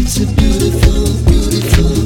It's a beautiful, beautiful.